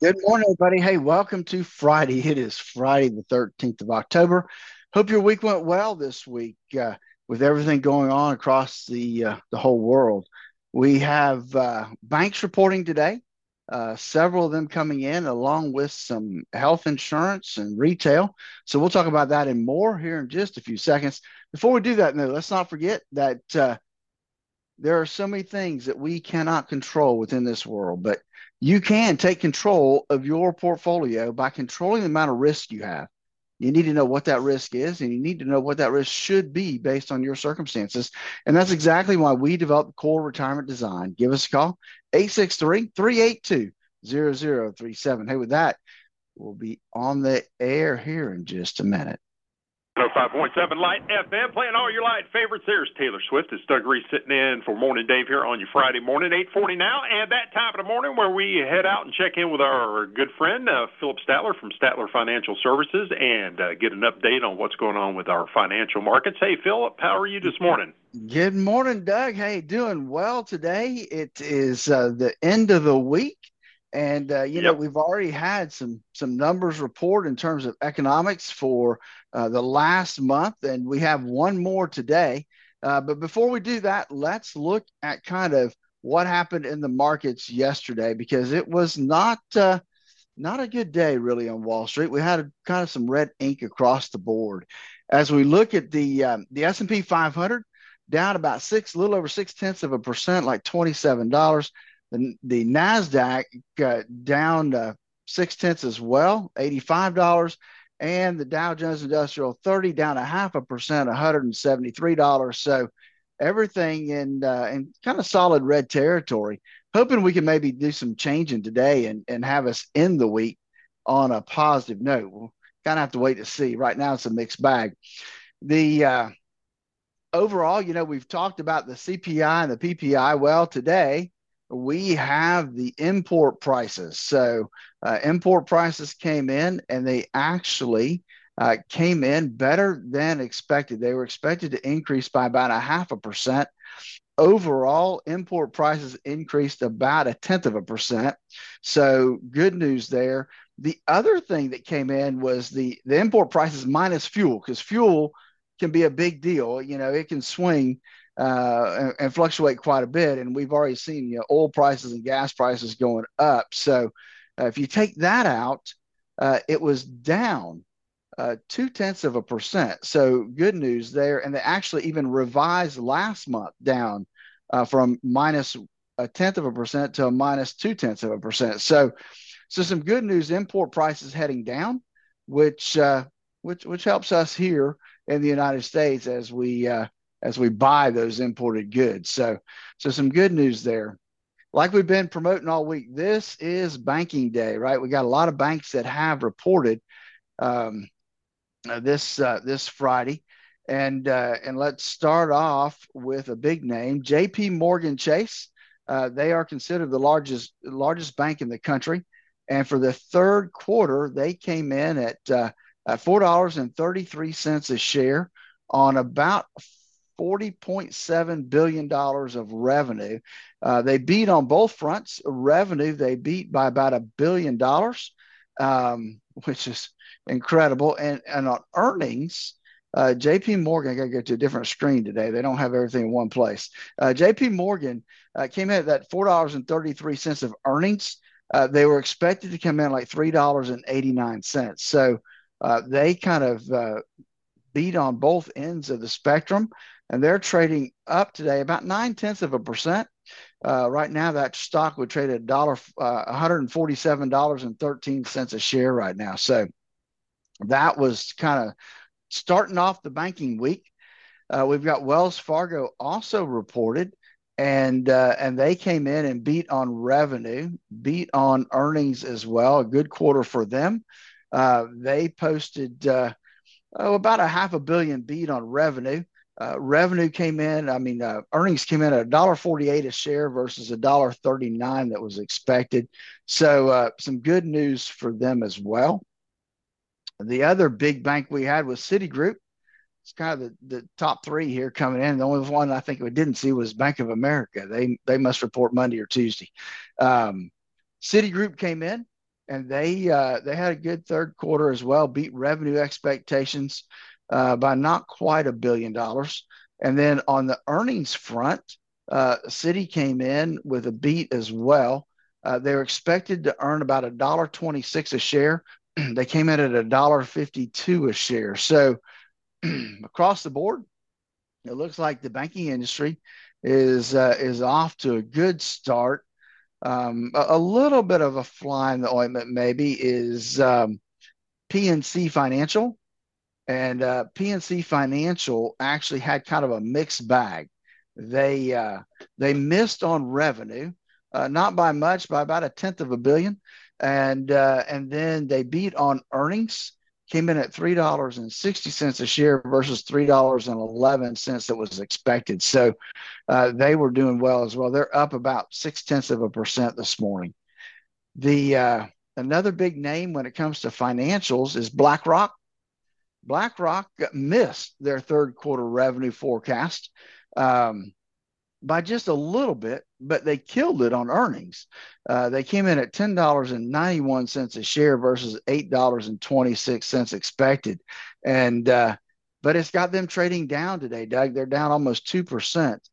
Good morning, everybody. Hey, welcome to Friday. It is Friday, the 13th of October. Hope your week went well this week uh, with everything going on across the uh, the whole world. We have uh, banks reporting today, uh, several of them coming in, along with some health insurance and retail. So we'll talk about that and more here in just a few seconds. Before we do that, though, let's not forget that uh, there are so many things that we cannot control within this world, but you can take control of your portfolio by controlling the amount of risk you have. You need to know what that risk is, and you need to know what that risk should be based on your circumstances. And that's exactly why we developed Core Retirement Design. Give us a call, 863 382 0037. Hey, with that, we'll be on the air here in just a minute. 105.7 Light FM, playing all your light favorites. There's Taylor Swift. It's Doug Reese sitting in for Morning Dave here on your Friday morning, 840 now, and that time of the morning where we head out and check in with our good friend, uh, Phillip Statler from Statler Financial Services, and uh, get an update on what's going on with our financial markets. Hey, Phillip, how are you this morning? Good morning, Doug. Hey, doing well today. It is uh, the end of the week. And uh, you yep. know we've already had some some numbers report in terms of economics for uh, the last month, and we have one more today. Uh, but before we do that, let's look at kind of what happened in the markets yesterday because it was not uh, not a good day really on Wall Street. We had a, kind of some red ink across the board. As we look at the um, the S and P 500, down about six, a little over six tenths of a percent, like twenty seven dollars. The, the NASDAQ got down to six tenths as well, $85. And the Dow Jones Industrial 30 down a half a percent, $173. So everything in, uh, in kind of solid red territory. Hoping we can maybe do some changing today and, and have us end the week on a positive note. We'll kind of have to wait to see. Right now, it's a mixed bag. The uh, overall, you know, we've talked about the CPI and the PPI. Well, today, we have the import prices. So uh, import prices came in and they actually uh, came in better than expected. They were expected to increase by about a half a percent. Overall, import prices increased about a tenth of a percent. So good news there. The other thing that came in was the, the import prices minus fuel, because fuel can be a big deal. You know, it can swing uh, and, and, fluctuate quite a bit. And we've already seen you know, oil prices and gas prices going up. So uh, if you take that out, uh, it was down uh, two tenths of a percent. So good news there. And they actually even revised last month down uh, from minus a tenth of a percent to a minus two tenths of a percent. So, so some good news. Import prices heading down, which uh, which which helps us here in the United States as we as we buy those imported goods. So, so some good news there. Like we've been promoting all week, this is banking day, right? We got a lot of banks that have reported um, uh, this uh, this Friday, and uh, and let's start off with a big name, J.P. Morgan Chase. Uh, they are considered the largest largest bank in the country, and for the third quarter, they came in at uh, four dollars and thirty three cents a share on about $40.7 billion of revenue. Uh, they beat on both fronts. Revenue, they beat by about a billion dollars, um, which is incredible. And, and on earnings, uh, JP Morgan, I got to go to a different screen today. They don't have everything in one place. Uh, JP Morgan uh, came in at that $4.33 of earnings. Uh, they were expected to come in like $3.89. So uh, they kind of beat on both ends of the spectrum and they're trading up today about nine tenths of a percent. Uh, right now, that stock would trade at dollar uh, one hundred and forty-seven dollars and thirteen cents a share right now. So that was kind of starting off the banking week. Uh, we've got Wells Fargo also reported, and uh, and they came in and beat on revenue, beat on earnings as well. A good quarter for them. Uh, they posted uh, oh, about a half a billion beat on revenue. Uh, revenue came in, I mean, uh, earnings came in at $1.48 a share versus $1.39 that was expected. So, uh, some good news for them as well. The other big bank we had was Citigroup. It's kind of the, the top three here coming in. The only one I think we didn't see was Bank of America. They they must report Monday or Tuesday. Um, Citigroup came in and they uh, they had a good third quarter as well, beat revenue expectations uh, by not quite a billion dollars. And then on the earnings front, uh, Citi came in with a beat as well. Uh, they were expected to earn about a dollar twenty-six a share. they came in at a dollar fifty-two a share. So across the board, it looks like the banking industry is uh, is off to a good start. Um, a, a, little bit of a fly in the ointment maybe is um, PNC Financial, and uh, PNC Financial actually had kind of a mixed bag. They uh, they missed on revenue, uh, not by much, by about a tenth of a billion, and uh, and then they beat on earnings came in at three dollars and sixty cents a share versus three dollars and eleven cents that was expected. So uh, they were doing well as well. They're up about six tenths of a percent this morning. The uh, another big name when it comes to financials is BlackRock. BlackRock missed their third quarter revenue forecast. Um, by just a little bit, but they killed it on earnings. Uh, they came in at ten dollars and ninety one cents a share versus eight dollars and twenty six cents expected, and uh, but it's got them trading down today, Doug. They're down almost two percent.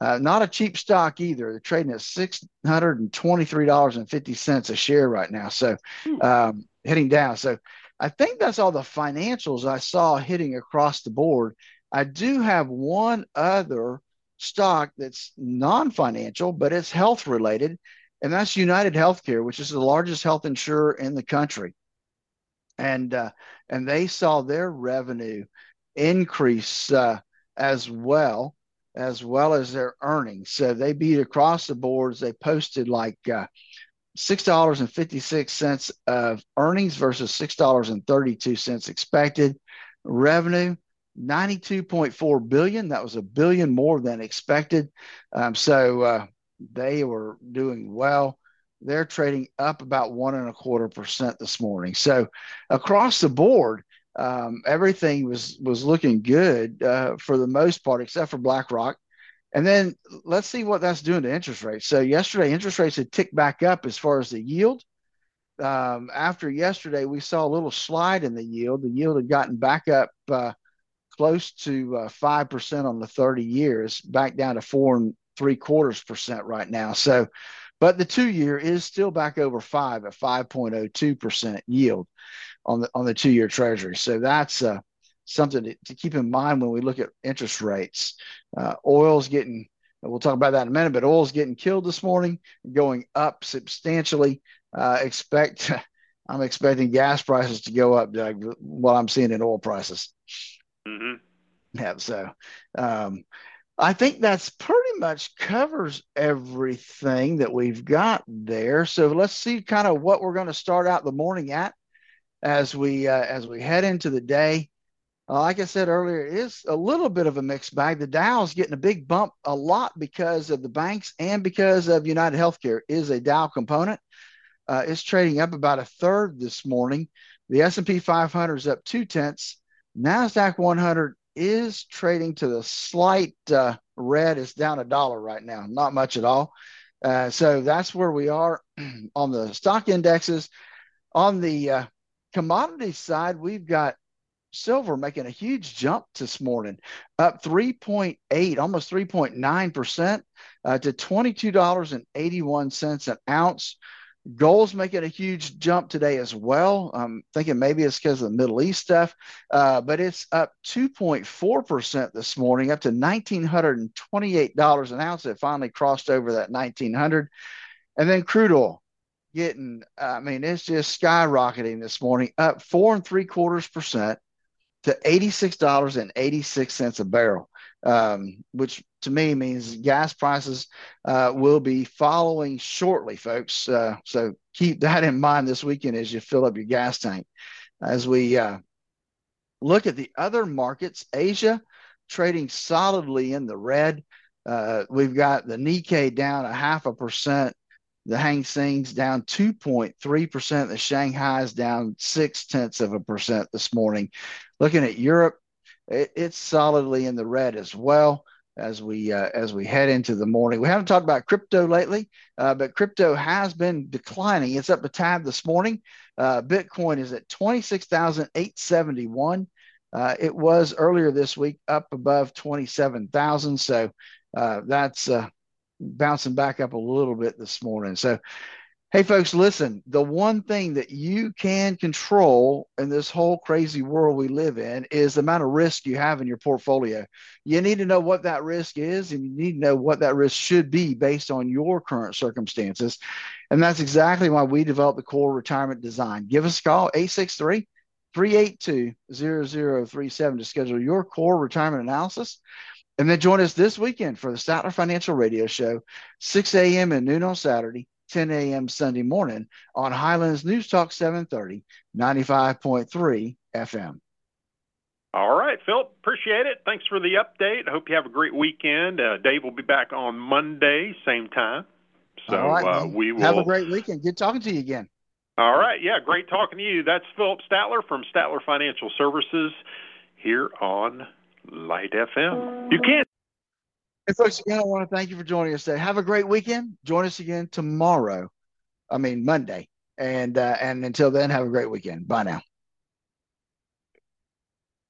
Uh, not a cheap stock either. They're trading at six hundred and twenty three dollars and fifty cents a share right now, so hmm. um, hitting down. So I think that's all the financials I saw hitting across the board. I do have one other stock that's non-financial, but it's health related, and that's United Healthcare, which is the largest health insurer in the country. And uh, and they saw their revenue increase uh, as well, as well as their earnings. So they beat across the boards. They posted like uh, six dollars and fifty six cents of earnings versus six dollars and thirty two cents expected. Revenue 92.4 billion. That was a billion more than expected. Um, so uh, they were doing well. They're trading up about one and a quarter percent this morning. So across the board, um, everything was was looking good uh, for the most part, except for BlackRock. And then let's see what that's doing to interest rates. So yesterday, interest rates had ticked back up as far as the yield. Um, after yesterday, we saw a little slide in the yield. The yield had gotten back up uh, close to uh, five uh, percent on the 30 years, back down to four and three quarters percent right now. So, but the two year is still back over five at 5.02 percent yield on the on the two year Treasury. So that's uh, something to, to, keep in mind when we look at interest rates. Uh, oil's getting we'll talk about that in a minute, but oil's getting killed this morning, going up substantially. Uh, expect I'm expecting gas prices to go up, Doug, what I'm seeing in oil prices. Mm-hmm. Yeah. So um, I think that's pretty much covers everything that we've got there. So let's see kind of what we're going to start out the morning at as we uh, as we head into the day. Uh, like I said earlier, it is a little bit of a mixed bag. The Dow's getting a big bump a lot because of the banks and because of United Healthcare is a Dow component. Uh, it's trading up about a third this morning. The S&P 500 is up two tenths. NASDAQ 100 is trading to the slight uh, red. It's down a dollar right now, not much at all. Uh, so that's where we are on the stock indexes. On the uh, commodity side, we've got silver making a huge jump this morning, up 3.8, almost 3.9% uh, to $22.81 an ounce. Gold's making a huge jump today as well. I'm thinking maybe it's because of the Middle East stuff, uh, but it's up 2.4% this morning, up to $1,928 an ounce. It finally crossed over that 1900 And then crude oil getting, I mean, it's just skyrocketing this morning, up four and three quarters percent to $86.86 a barrel, um, which to me means gas prices uh, will be following shortly, folks. Uh, so keep that in mind this weekend as you fill up your gas tank. As we uh, look at the other markets, Asia trading solidly in the red. Uh, we've got the Nikkei down a half a percent. The Hang Seng's down 2.3%. The Shanghai is down six tenths of a percent this morning. Looking at Europe, it, it's solidly in the red as well as we uh, as we head into the morning. We haven't talked about crypto lately, uh, but crypto has been declining. It's up a tab this morning. Uh, Bitcoin is at twenty six thousand eight seventy one. Uh, it was earlier this week up above twenty seven thousand, so uh, that's uh, bouncing back up a little bit this morning. So Hey, folks, listen, the one thing that you can control in this whole crazy world we live in is the amount of risk you have in your portfolio. You need to know what that risk is, and you need to know what that risk should be based on your current circumstances. And that's exactly why we developed the core retirement design. Give us a call, 863 382 0037 to schedule your core retirement analysis. And then join us this weekend for the Statler Financial Radio Show, 6 a.m. and noon on Saturday 10 a.m. Sunday morning on Highlands News Talk 730, 95.3 FM. All right, Phil, appreciate it. Thanks for the update. I hope you have a great weekend. Uh, Dave will be back on Monday, same time. So right, uh, we will have a great weekend. Good talking to you again. All right, yeah, great talking to you. That's Phillip Statler from Statler Financial Services here on Light FM. You can't. Hey, folks, again, I want to thank you for joining us today. Have a great weekend. Join us again tomorrow. I mean, Monday. And uh, and until then, have a great weekend. Bye now.